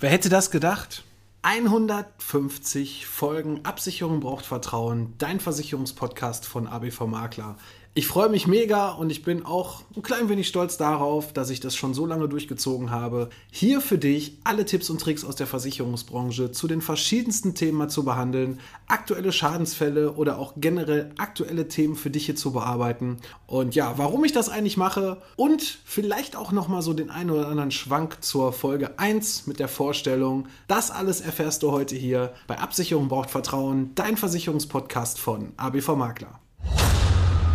Wer hätte das gedacht? 150 Folgen Absicherung braucht Vertrauen, dein Versicherungspodcast von ABV Makler. Ich freue mich mega und ich bin auch ein klein wenig stolz darauf, dass ich das schon so lange durchgezogen habe. Hier für dich alle Tipps und Tricks aus der Versicherungsbranche zu den verschiedensten Themen zu behandeln, aktuelle Schadensfälle oder auch generell aktuelle Themen für dich hier zu bearbeiten. Und ja, warum ich das eigentlich mache und vielleicht auch nochmal so den einen oder anderen Schwank zur Folge 1 mit der Vorstellung. Das alles erfährst du heute hier bei Absicherung braucht Vertrauen, dein Versicherungspodcast von ABV Makler.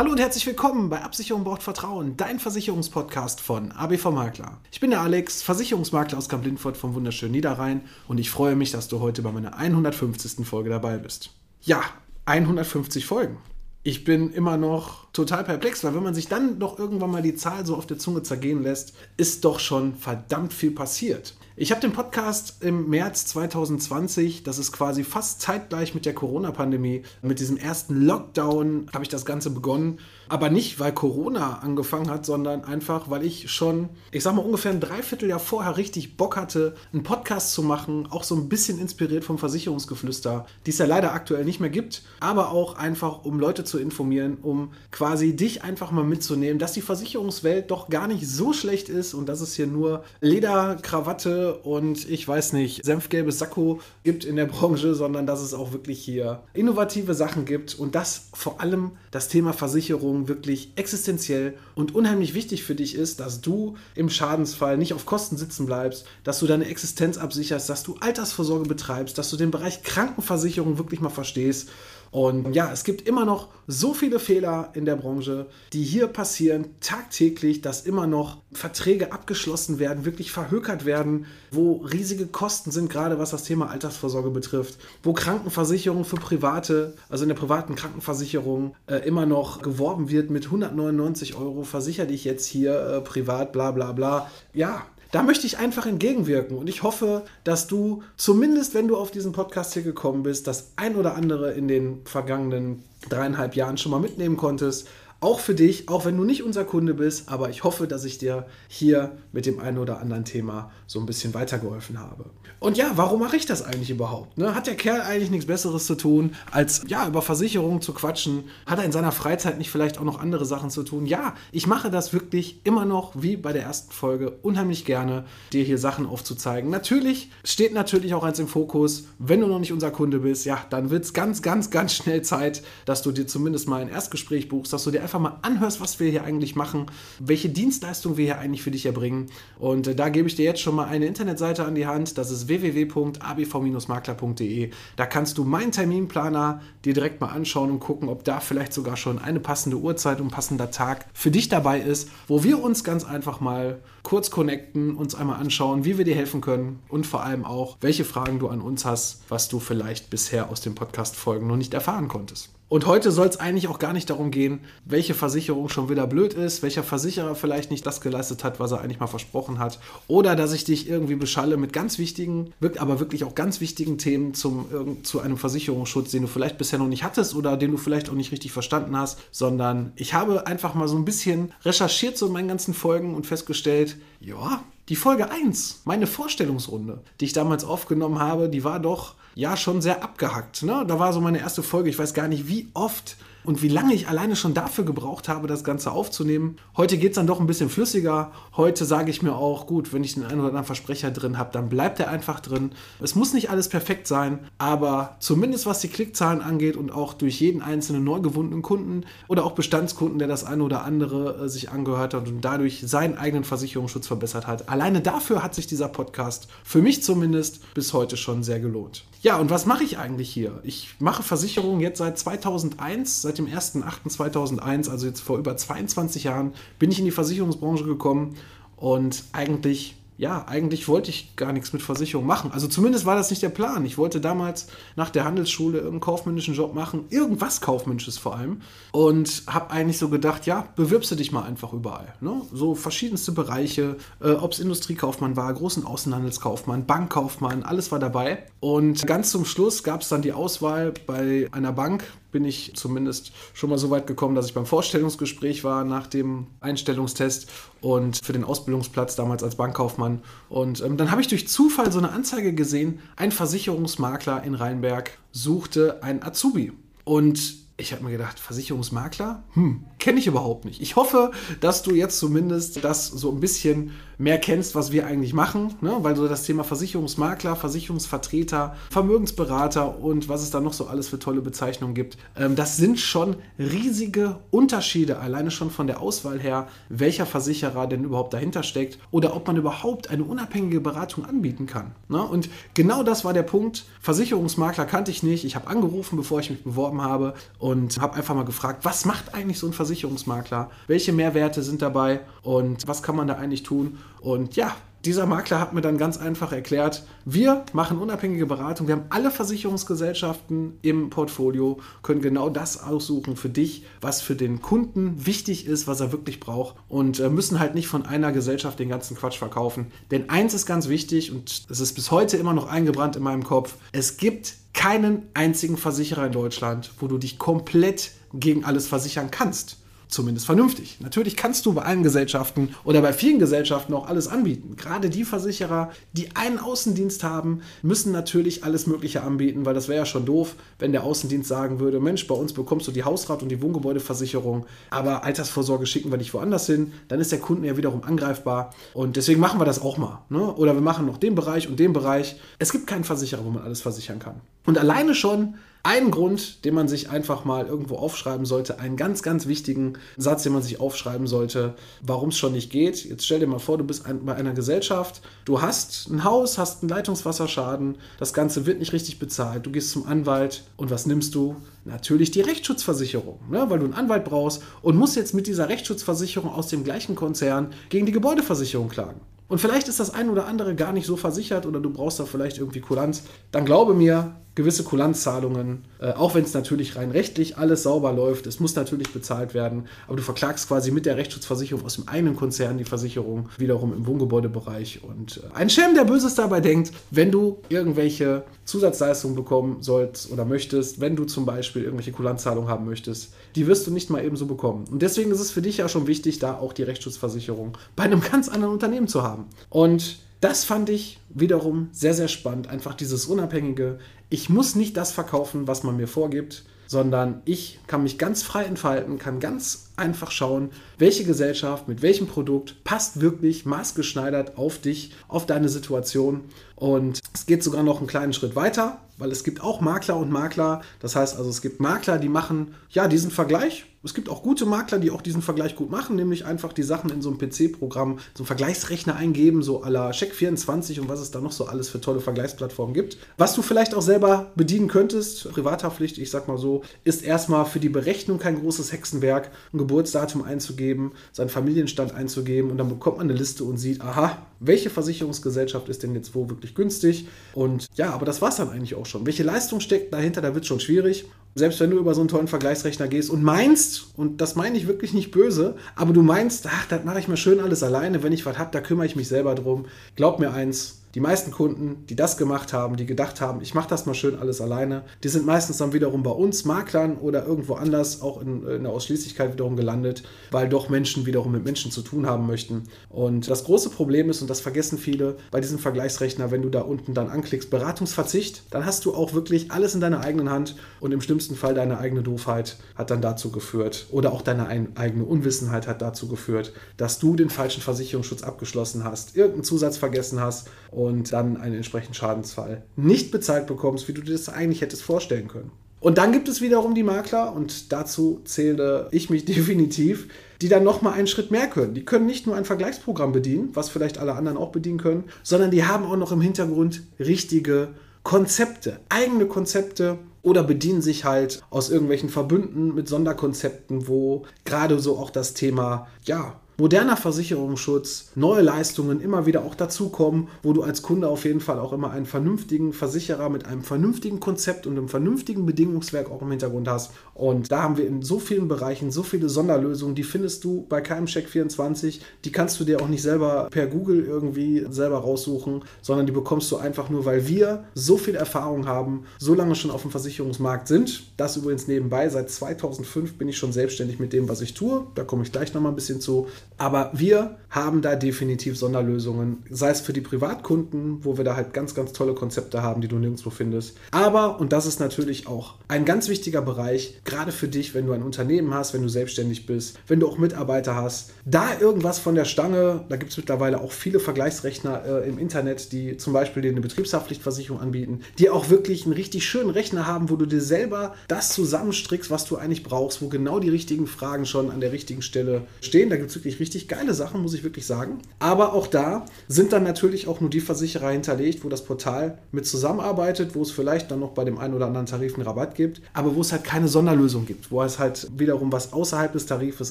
Hallo und herzlich willkommen bei Absicherung braucht Vertrauen, dein Versicherungspodcast von ABV Makler. Ich bin der Alex, Versicherungsmakler aus Kamp-Lindfort vom wunderschönen Niederrhein und ich freue mich, dass du heute bei meiner 150. Folge dabei bist. Ja, 150 Folgen. Ich bin immer noch total perplex, weil wenn man sich dann doch irgendwann mal die Zahl so auf der Zunge zergehen lässt, ist doch schon verdammt viel passiert. Ich habe den Podcast im März 2020, das ist quasi fast zeitgleich mit der Corona-Pandemie, mit diesem ersten Lockdown habe ich das Ganze begonnen. Aber nicht, weil Corona angefangen hat, sondern einfach, weil ich schon, ich sag mal, ungefähr ein Dreivierteljahr vorher richtig Bock hatte, einen Podcast zu machen, auch so ein bisschen inspiriert vom Versicherungsgeflüster, die es ja leider aktuell nicht mehr gibt, aber auch einfach, um Leute zu informieren, um quasi dich einfach mal mitzunehmen, dass die Versicherungswelt doch gar nicht so schlecht ist und dass es hier nur Leder, Krawatte und ich weiß nicht, senfgelbes Sakko gibt in der Branche, sondern dass es auch wirklich hier innovative Sachen gibt und dass vor allem das Thema Versicherung Versicherung wirklich existenziell und unheimlich wichtig für dich ist, dass du im Schadensfall nicht auf Kosten sitzen bleibst, dass du deine Existenz absicherst, dass du Altersvorsorge betreibst, dass du den Bereich Krankenversicherung wirklich mal verstehst und ja, es gibt immer noch so viele Fehler in der Branche, die hier passieren, tagtäglich, dass immer noch Verträge abgeschlossen werden, wirklich verhökert werden, wo riesige Kosten sind, gerade was das Thema Altersvorsorge betrifft, wo Krankenversicherung für Private, also in der privaten Krankenversicherung, äh, immer noch geworben wird mit 199 Euro, versichere dich jetzt hier äh, privat, bla bla bla. Ja, da möchte ich einfach entgegenwirken. Und ich hoffe, dass du zumindest, wenn du auf diesen Podcast hier gekommen bist, das ein oder andere in den vergangenen dreieinhalb Jahren schon mal mitnehmen konntest auch für dich, auch wenn du nicht unser Kunde bist, aber ich hoffe, dass ich dir hier mit dem einen oder anderen Thema so ein bisschen weitergeholfen habe. Und ja, warum mache ich das eigentlich überhaupt? Ne? Hat der Kerl eigentlich nichts Besseres zu tun, als ja, über Versicherungen zu quatschen? Hat er in seiner Freizeit nicht vielleicht auch noch andere Sachen zu tun? Ja, ich mache das wirklich immer noch, wie bei der ersten Folge, unheimlich gerne, dir hier Sachen aufzuzeigen. Natürlich steht natürlich auch eins im Fokus, wenn du noch nicht unser Kunde bist, ja, dann wird es ganz, ganz, ganz schnell Zeit, dass du dir zumindest mal ein Erstgespräch buchst, dass du dir einfach mal anhörst, was wir hier eigentlich machen, welche Dienstleistung wir hier eigentlich für dich erbringen. Und äh, da gebe ich dir jetzt schon mal eine Internetseite an die Hand. Das ist www.abv-makler.de. Da kannst du meinen Terminplaner dir direkt mal anschauen und gucken, ob da vielleicht sogar schon eine passende Uhrzeit und passender Tag für dich dabei ist, wo wir uns ganz einfach mal kurz connecten, uns einmal anschauen, wie wir dir helfen können und vor allem auch, welche Fragen du an uns hast, was du vielleicht bisher aus den Podcast-Folgen noch nicht erfahren konntest. Und heute soll es eigentlich auch gar nicht darum gehen, welche Versicherung schon wieder blöd ist, welcher Versicherer vielleicht nicht das geleistet hat, was er eigentlich mal versprochen hat. Oder dass ich dich irgendwie beschalle mit ganz wichtigen, aber wirklich auch ganz wichtigen Themen zum, zu einem Versicherungsschutz, den du vielleicht bisher noch nicht hattest oder den du vielleicht auch nicht richtig verstanden hast, sondern ich habe einfach mal so ein bisschen recherchiert so in meinen ganzen Folgen und festgestellt, Ja, die Folge 1, meine Vorstellungsrunde, die ich damals aufgenommen habe, die war doch ja schon sehr abgehackt. Ne? Da war so meine erste Folge. Ich weiß gar nicht, wie oft und wie lange ich alleine schon dafür gebraucht habe, das Ganze aufzunehmen. Heute geht es dann doch ein bisschen flüssiger. Heute sage ich mir auch, gut, wenn ich den einen oder anderen Versprecher drin habe, dann bleibt er einfach drin. Es muss nicht alles perfekt sein, aber zumindest was die Klickzahlen angeht und auch durch jeden einzelnen neu gewonnenen Kunden oder auch Bestandskunden, der das eine oder andere äh, sich angehört hat und dadurch seinen eigenen Versicherungsschutz verbessert hat. Alleine dafür hat sich dieser Podcast für mich zumindest bis heute schon sehr gelohnt. Ja, und was mache ich eigentlich hier? Ich mache Versicherungen jetzt seit 2001, seit dem 1.8.2001, also jetzt vor über 22 Jahren, bin ich in die Versicherungsbranche gekommen und eigentlich ja, eigentlich wollte ich gar nichts mit Versicherung machen. Also zumindest war das nicht der Plan. Ich wollte damals nach der Handelsschule irgendeinen kaufmännischen Job machen, irgendwas kaufmännisches vor allem. Und habe eigentlich so gedacht, ja, bewirbst du dich mal einfach überall. Ne? So verschiedenste Bereiche, äh, ob es Industriekaufmann war, großen Außenhandelskaufmann, Bankkaufmann, alles war dabei. Und ganz zum Schluss gab es dann die Auswahl bei einer Bank, bin ich zumindest schon mal so weit gekommen, dass ich beim Vorstellungsgespräch war nach dem Einstellungstest und für den Ausbildungsplatz damals als Bankkaufmann. Und ähm, dann habe ich durch Zufall so eine Anzeige gesehen, ein Versicherungsmakler in Rheinberg suchte ein Azubi. Und ich habe mir gedacht, Versicherungsmakler? Hm, kenne ich überhaupt nicht. Ich hoffe, dass du jetzt zumindest das so ein bisschen mehr kennst, was wir eigentlich machen, ne? weil so das Thema Versicherungsmakler, Versicherungsvertreter, Vermögensberater und was es da noch so alles für tolle Bezeichnungen gibt, ähm, das sind schon riesige Unterschiede, alleine schon von der Auswahl her, welcher Versicherer denn überhaupt dahinter steckt oder ob man überhaupt eine unabhängige Beratung anbieten kann. Ne? Und genau das war der Punkt. Versicherungsmakler kannte ich nicht. Ich habe angerufen, bevor ich mich beworben habe und habe einfach mal gefragt, was macht eigentlich so ein Versicherungsmakler? Welche Mehrwerte sind dabei und was kann man da eigentlich tun? Und ja, dieser Makler hat mir dann ganz einfach erklärt, wir machen unabhängige Beratung, wir haben alle Versicherungsgesellschaften im Portfolio, können genau das aussuchen für dich, was für den Kunden wichtig ist, was er wirklich braucht und äh, müssen halt nicht von einer Gesellschaft den ganzen Quatsch verkaufen. Denn eins ist ganz wichtig und es ist bis heute immer noch eingebrannt in meinem Kopf, es gibt keinen einzigen Versicherer in Deutschland, wo du dich komplett gegen alles versichern kannst zumindest vernünftig. Natürlich kannst du bei allen Gesellschaften oder bei vielen Gesellschaften auch alles anbieten. Gerade die Versicherer, die einen Außendienst haben, müssen natürlich alles Mögliche anbieten, weil das wäre ja schon doof, wenn der Außendienst sagen würde, Mensch, bei uns bekommst du die Hausrat- und die Wohngebäudeversicherung, aber Altersvorsorge schicken wir dich woanders hin, dann ist der Kunde ja wiederum angreifbar und deswegen machen wir das auch mal. Ne? Oder wir machen noch den Bereich und den Bereich. Es gibt keinen Versicherer, wo man alles versichern kann. Und alleine schon ein Grund, den man sich einfach mal irgendwo aufschreiben sollte, einen ganz, ganz wichtigen Satz, den man sich aufschreiben sollte, warum es schon nicht geht. Jetzt stell dir mal vor, du bist ein, bei einer Gesellschaft, du hast ein Haus, hast einen Leitungswasserschaden, das Ganze wird nicht richtig bezahlt, du gehst zum Anwalt und was nimmst du? Natürlich die Rechtsschutzversicherung, ne? weil du einen Anwalt brauchst und musst jetzt mit dieser Rechtsschutzversicherung aus dem gleichen Konzern gegen die Gebäudeversicherung klagen. Und vielleicht ist das ein oder andere gar nicht so versichert oder du brauchst da vielleicht irgendwie Kulanz. Dann glaube mir, gewisse Kulanzzahlungen, äh, auch wenn es natürlich rein rechtlich alles sauber läuft, es muss natürlich bezahlt werden, aber du verklagst quasi mit der Rechtsschutzversicherung aus dem einen Konzern die Versicherung wiederum im Wohngebäudebereich. Und äh, ein Schelm, der Böses dabei denkt, wenn du irgendwelche Zusatzleistungen bekommen sollst oder möchtest, wenn du zum Beispiel irgendwelche Kulanzzahlungen haben möchtest, die wirst du nicht mal ebenso bekommen. Und deswegen ist es für dich ja schon wichtig, da auch die Rechtsschutzversicherung bei einem ganz anderen Unternehmen zu haben. Und das fand ich wiederum sehr, sehr spannend. Einfach dieses Unabhängige. Ich muss nicht das verkaufen, was man mir vorgibt, sondern ich kann mich ganz frei entfalten, kann ganz einfach schauen, welche Gesellschaft mit welchem Produkt passt wirklich maßgeschneidert auf dich, auf deine Situation. Und es geht sogar noch einen kleinen Schritt weiter, weil es gibt auch Makler und Makler. Das heißt also, es gibt Makler, die machen ja diesen Vergleich es gibt auch gute Makler, die auch diesen Vergleich gut machen, nämlich einfach die Sachen in so einem PC-Programm, so einen Vergleichsrechner eingeben, so à la Check24 und was es da noch so alles für tolle Vergleichsplattformen gibt. Was du vielleicht auch selber bedienen könntest, Privathaftpflicht, ich sag mal so, ist erstmal für die Berechnung kein großes Hexenwerk, ein Geburtsdatum einzugeben, seinen Familienstand einzugeben und dann bekommt man eine Liste und sieht, aha, welche Versicherungsgesellschaft ist denn jetzt wo wirklich günstig? Und ja, aber das war es dann eigentlich auch schon. Welche Leistung steckt dahinter, da wird es schon schwierig selbst wenn du über so einen tollen Vergleichsrechner gehst und meinst, und das meine ich wirklich nicht böse, aber du meinst, ach, das mache ich mir schön alles alleine, wenn ich was habe, da kümmere ich mich selber drum. Glaub mir eins, Die meisten Kunden, die das gemacht haben, die gedacht haben, ich mache das mal schön alles alleine, die sind meistens dann wiederum bei uns, Maklern oder irgendwo anders, auch in, in der Ausschließlichkeit wiederum gelandet, weil doch Menschen wiederum mit Menschen zu tun haben möchten. Und das große Problem ist, und das vergessen viele bei diesem Vergleichsrechner, wenn du da unten dann anklickst, Beratungsverzicht, dann hast du auch wirklich alles in deiner eigenen Hand und im schlimmsten Fall deine eigene Doofheit hat dann dazu geführt oder auch deine eigene Unwissenheit hat dazu geführt, dass du den falschen Versicherungsschutz abgeschlossen hast, irgendeinen Zusatz vergessen hast und dann einen entsprechenden Schadensfall nicht bezahlt bekommst, wie du dir das eigentlich hättest vorstellen können. Und dann gibt es wiederum die Makler, und dazu zähle ich mich definitiv, die dann nochmal einen Schritt mehr können. Die können nicht nur ein Vergleichsprogramm bedienen, was vielleicht alle anderen auch bedienen können, sondern die haben auch noch im Hintergrund richtige Konzepte, eigene Konzepte oder bedienen sich halt aus irgendwelchen Verbünden mit Sonderkonzepten, wo gerade so auch das Thema, ja, moderner Versicherungsschutz, neue Leistungen immer wieder auch dazukommen, wo du als Kunde auf jeden Fall auch immer einen vernünftigen Versicherer mit einem vernünftigen Konzept und einem vernünftigen Bedingungswerk auch im Hintergrund hast. Und da haben wir in so vielen Bereichen so viele Sonderlösungen, die findest du bei KMCheck24. Die kannst du dir auch nicht selber per Google irgendwie selber raussuchen, sondern die bekommst du einfach nur, weil wir so viel Erfahrung haben, so lange schon auf dem Versicherungsmarkt sind. Das übrigens nebenbei. Seit 2005 bin ich schon selbstständig mit dem, was ich tue. Da komme ich gleich nochmal ein bisschen zu. Aber wir haben da definitiv Sonderlösungen, sei es für die Privatkunden, wo wir da halt ganz, ganz tolle Konzepte haben, die du nirgendwo findest. Aber, und das ist natürlich auch ein ganz wichtiger Bereich, gerade für dich, wenn du ein Unternehmen hast, wenn du selbstständig bist, wenn du auch Mitarbeiter hast, da irgendwas von der Stange, da gibt es mittlerweile auch viele Vergleichsrechner äh, im Internet, die zum Beispiel dir eine Betriebshaftpflichtversicherung anbieten, die auch wirklich einen richtig schönen Rechner haben, wo du dir selber das zusammenstrickst, was du eigentlich brauchst, wo genau die richtigen Fragen schon an der richtigen Stelle stehen. Da gibt es wirklich richtig geile Sachen, muss ich wirklich sagen. Aber auch da sind dann natürlich auch nur die Versicherer hinterlegt, wo das Portal mit zusammenarbeitet, wo es vielleicht dann noch bei dem einen oder anderen Tarif einen Rabatt gibt, aber wo es halt keine Sonderlösung gibt, wo es halt wiederum was außerhalb des Tarifes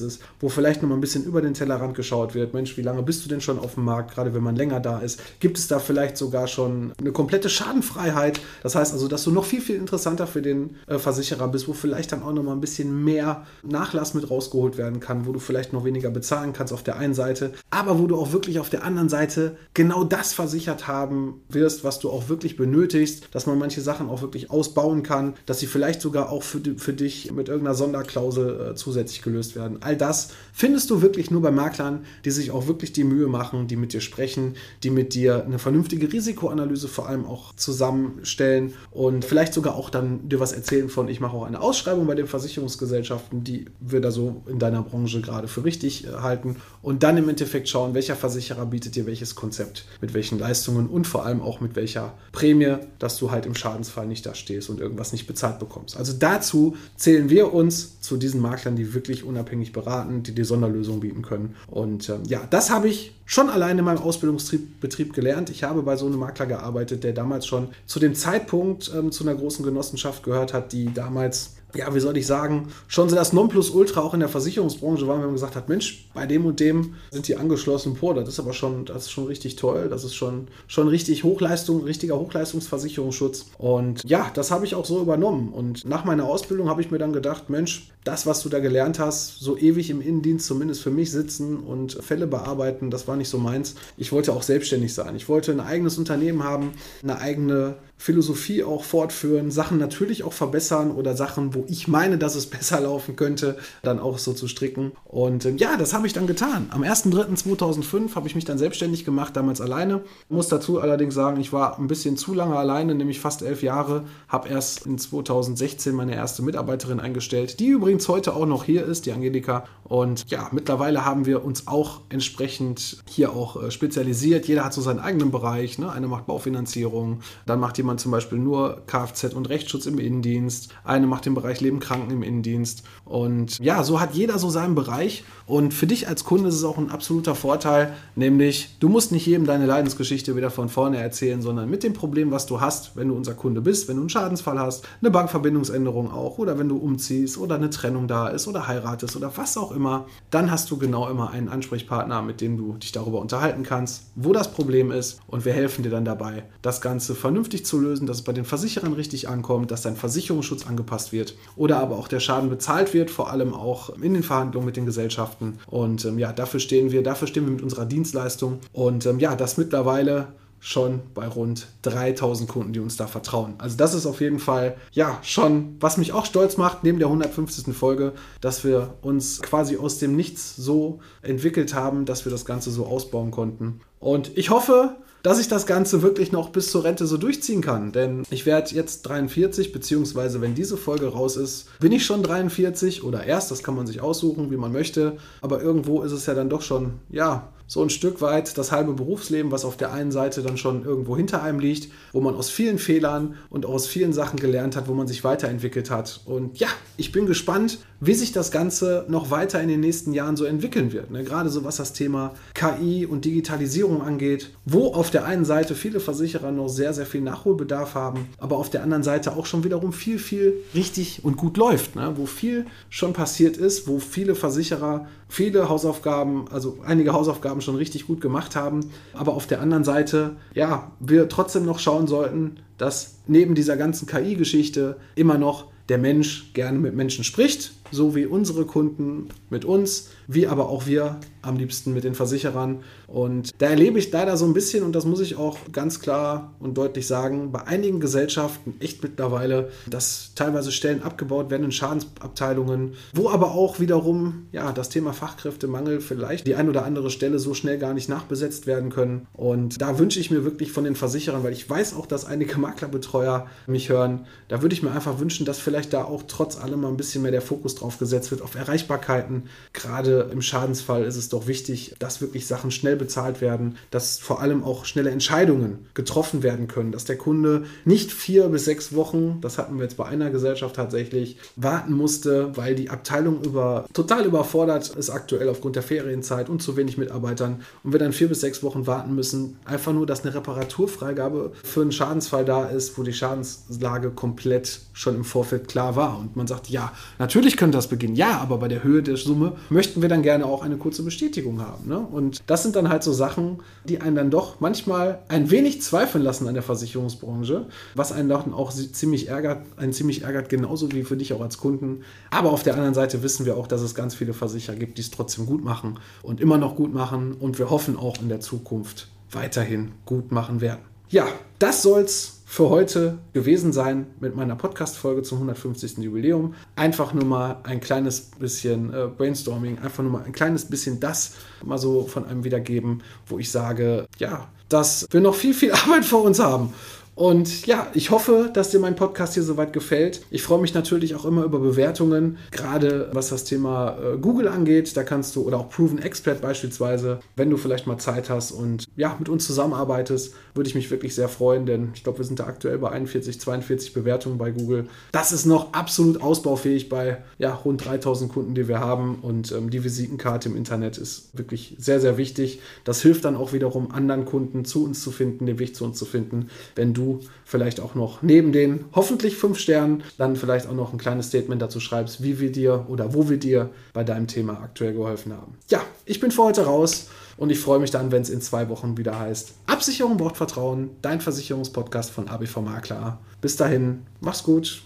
ist, wo vielleicht noch mal ein bisschen über den Tellerrand geschaut wird. Mensch, wie lange bist du denn schon auf dem Markt, gerade wenn man länger da ist? Gibt es da vielleicht sogar schon eine komplette Schadenfreiheit? Das heißt also, dass du noch viel, viel interessanter für den äh, Versicherer bist, wo vielleicht dann auch noch mal ein bisschen mehr Nachlass mit rausgeholt werden kann, wo du vielleicht noch weniger bezahlen kannst auf der einen Seite, aber wo du auch wirklich auf der anderen Seite genau das versichert haben wirst, was du auch wirklich benötigst, dass man manche Sachen auch wirklich ausbauen kann, dass sie vielleicht sogar auch für, für dich mit irgendeiner Sonderklausel äh, zusätzlich gelöst werden. All das findest du wirklich nur bei Maklern, die sich auch wirklich die Mühe machen, die mit dir sprechen, die mit dir eine vernünftige Risikoanalyse vor allem auch zusammenstellen und vielleicht sogar auch dann dir was erzählen von, ich mache auch eine Ausschreibung bei den Versicherungsgesellschaften, die wir da so in deiner Branche gerade für richtig äh, halten und dann im Endeffekt schauen, welcher Versicherer bietet dir welches Konzept, mit welchen Leistungen und vor allem auch mit welcher Prämie, dass du halt im Schadensfall nicht da stehst und irgendwas nicht bezahlt bekommst. Also dazu zählen wir uns zu diesen Maklern, die wirklich unabhängig beraten, die dir Sonderlösungen bieten können. Und ähm, ja, das habe ich schon alleine in meinem Ausbildungsbetrieb gelernt. Ich habe bei so einem Makler gearbeitet, der damals schon zu dem Zeitpunkt ähm, zu einer großen Genossenschaft gehört hat, die damals ja, wie soll ich sagen, schon so das Nonplusultra auch in der Versicherungsbranche war, wenn man gesagt hat, Mensch, bei dem und dem sind die angeschlossen, boah, das ist aber schon, das ist schon richtig toll, das ist schon, schon richtig Hochleistung, richtiger Hochleistungsversicherungsschutz. Und ja, das habe ich auch so übernommen. Und nach meiner Ausbildung habe ich mir dann gedacht, Mensch, das, was du da gelernt hast, so ewig im Innendienst zumindest für mich sitzen und Fälle bearbeiten, das war nicht so meins. Ich wollte auch selbstständig sein. Ich wollte ein eigenes Unternehmen haben, eine eigene Philosophie auch fortführen, Sachen natürlich auch verbessern oder Sachen, wo ich meine, dass es besser laufen könnte, dann auch so zu stricken. Und ähm, ja, das habe ich dann getan. Am 1.3.2005 habe ich mich dann selbstständig gemacht, damals alleine. Muss dazu allerdings sagen, ich war ein bisschen zu lange alleine, nämlich fast elf Jahre. Habe erst in 2016 meine erste Mitarbeiterin eingestellt, die übrigens heute auch noch hier ist, die Angelika. Und ja, mittlerweile haben wir uns auch entsprechend hier auch äh, spezialisiert. Jeder hat so seinen eigenen Bereich. Ne? Eine macht Baufinanzierung, dann macht jemand jemand zum Beispiel nur Kfz und Rechtsschutz im Innendienst, eine macht den Bereich Leben Kranken im Innendienst. Und ja, so hat jeder so seinen Bereich. Und für dich als Kunde ist es auch ein absoluter Vorteil, nämlich du musst nicht jedem deine Leidensgeschichte wieder von vorne erzählen, sondern mit dem Problem, was du hast, wenn du unser Kunde bist, wenn du einen Schadensfall hast, eine Bankverbindungsänderung auch oder wenn du umziehst oder eine Trennung da ist oder heiratest oder was auch immer, dann hast du genau immer einen Ansprechpartner, mit dem du dich darüber unterhalten kannst, wo das Problem ist und wir helfen dir dann dabei, das Ganze vernünftig zu lösen, dass es bei den Versicherern richtig ankommt, dass dein Versicherungsschutz angepasst wird oder aber auch der Schaden bezahlt wird, vor allem auch in den Verhandlungen mit den Gesellschaften. Und ähm, ja, dafür stehen wir, dafür stehen wir mit unserer Dienstleistung. Und ähm, ja, das mittlerweile schon bei rund 3000 Kunden, die uns da vertrauen. Also das ist auf jeden Fall, ja, schon, was mich auch stolz macht, neben der 150. Folge, dass wir uns quasi aus dem Nichts so entwickelt haben, dass wir das Ganze so ausbauen konnten. Und ich hoffe, dass ich das Ganze wirklich noch bis zur Rente so durchziehen kann. Denn ich werde jetzt 43, beziehungsweise wenn diese Folge raus ist, bin ich schon 43 oder erst, das kann man sich aussuchen, wie man möchte. Aber irgendwo ist es ja dann doch schon, ja, so ein Stück weit das halbe Berufsleben, was auf der einen Seite dann schon irgendwo hinter einem liegt, wo man aus vielen Fehlern und aus vielen Sachen gelernt hat, wo man sich weiterentwickelt hat. Und ja, ich bin gespannt, wie sich das Ganze noch weiter in den nächsten Jahren so entwickeln wird. Ne? Gerade so was das Thema KI und Digitalisierung angeht, wo auf der einen Seite viele Versicherer noch sehr, sehr viel Nachholbedarf haben, aber auf der anderen Seite auch schon wiederum viel, viel richtig und gut läuft, ne? wo viel schon passiert ist, wo viele Versicherer viele Hausaufgaben, also einige Hausaufgaben schon richtig gut gemacht haben, aber auf der anderen Seite, ja, wir trotzdem noch schauen sollten, dass neben dieser ganzen KI-Geschichte immer noch der Mensch gerne mit Menschen spricht, so wie unsere Kunden mit uns, wie aber auch wir am liebsten mit den Versicherern. Und da erlebe ich leider so ein bisschen, und das muss ich auch ganz klar und deutlich sagen, bei einigen Gesellschaften echt mittlerweile, dass teilweise Stellen abgebaut werden in Schadensabteilungen, wo aber auch wiederum ja, das Thema Fachkräftemangel vielleicht die ein oder andere Stelle so schnell gar nicht nachbesetzt werden können. Und da wünsche ich mir wirklich von den Versicherern, weil ich weiß auch, dass einige Maklerbetreuer mich hören, da würde ich mir einfach wünschen, dass vielleicht da auch trotz allem mal ein bisschen mehr der Fokus drauf gesetzt wird, auf Erreichbarkeiten. Gerade im Schadensfall ist es doch wichtig, dass wirklich Sachen schnell bezahlt werden, dass vor allem auch schnelle Entscheidungen getroffen werden können, dass der Kunde nicht vier bis sechs Wochen, das hatten wir jetzt bei einer Gesellschaft tatsächlich, warten musste, weil die Abteilung über, total überfordert ist aktuell aufgrund der Ferienzeit und zu wenig Mitarbeitern und wir dann vier bis sechs Wochen warten müssen, einfach nur, dass eine Reparaturfreigabe für einen Schadensfall da ist, wo die Schadenslage komplett schon im Vorfeld klar war und man sagt, ja, natürlich könnte das beginnen, ja, aber bei der Höhe der Summe möchten wir dann gerne auch eine kurze Bestätigung haben. Ne? Und das sind dann halt so Sachen, die einen dann doch manchmal ein wenig zweifeln lassen an der Versicherungsbranche, was einen dann auch ziemlich ärgert, einen ziemlich ärgert, genauso wie für dich auch als Kunden. Aber auf der anderen Seite wissen wir auch, dass es ganz viele Versicherer gibt, die es trotzdem gut machen und immer noch gut machen. Und wir hoffen auch in der Zukunft weiterhin gut machen werden. Ja, das soll's für heute gewesen sein mit meiner Podcast-Folge zum 150. Jubiläum. Einfach nur mal ein kleines bisschen äh, Brainstorming, einfach nur mal ein kleines bisschen das mal so von einem wiedergeben, wo ich sage, ja, dass wir noch viel, viel Arbeit vor uns haben. Und ja, ich hoffe, dass dir mein Podcast hier soweit gefällt. Ich freue mich natürlich auch immer über Bewertungen, gerade was das Thema äh, Google angeht. Da kannst du, oder auch Proven Expert beispielsweise, wenn du vielleicht mal Zeit hast und ja, mit uns zusammenarbeitest, würde ich mich wirklich sehr freuen, denn ich glaube, wir sind da aktuell bei 41, 42 Bewertungen bei Google. Das ist noch absolut ausbaufähig bei ja, rund 3000 Kunden, die wir haben. Und ähm, die Visitenkarte im Internet ist wirklich sehr, sehr wichtig. Das hilft dann auch wiederum anderen Kunden zu uns zu finden, den Weg zu uns zu finden, wenn du vielleicht auch noch neben den hoffentlich fünf Sternen dann vielleicht auch noch ein kleines Statement dazu schreibst, wie wir dir oder wo wir dir bei deinem Thema aktuell geholfen haben. Ja, ich bin für heute raus und ich freue mich dann, wenn es in zwei Wochen wieder heißt. Absicherung braucht Vertrauen, dein Versicherungspodcast von ABV Makler. Bis dahin, mach's gut.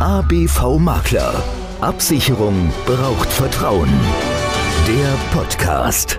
ABV Makler. Absicherung braucht Vertrauen. Der Podcast.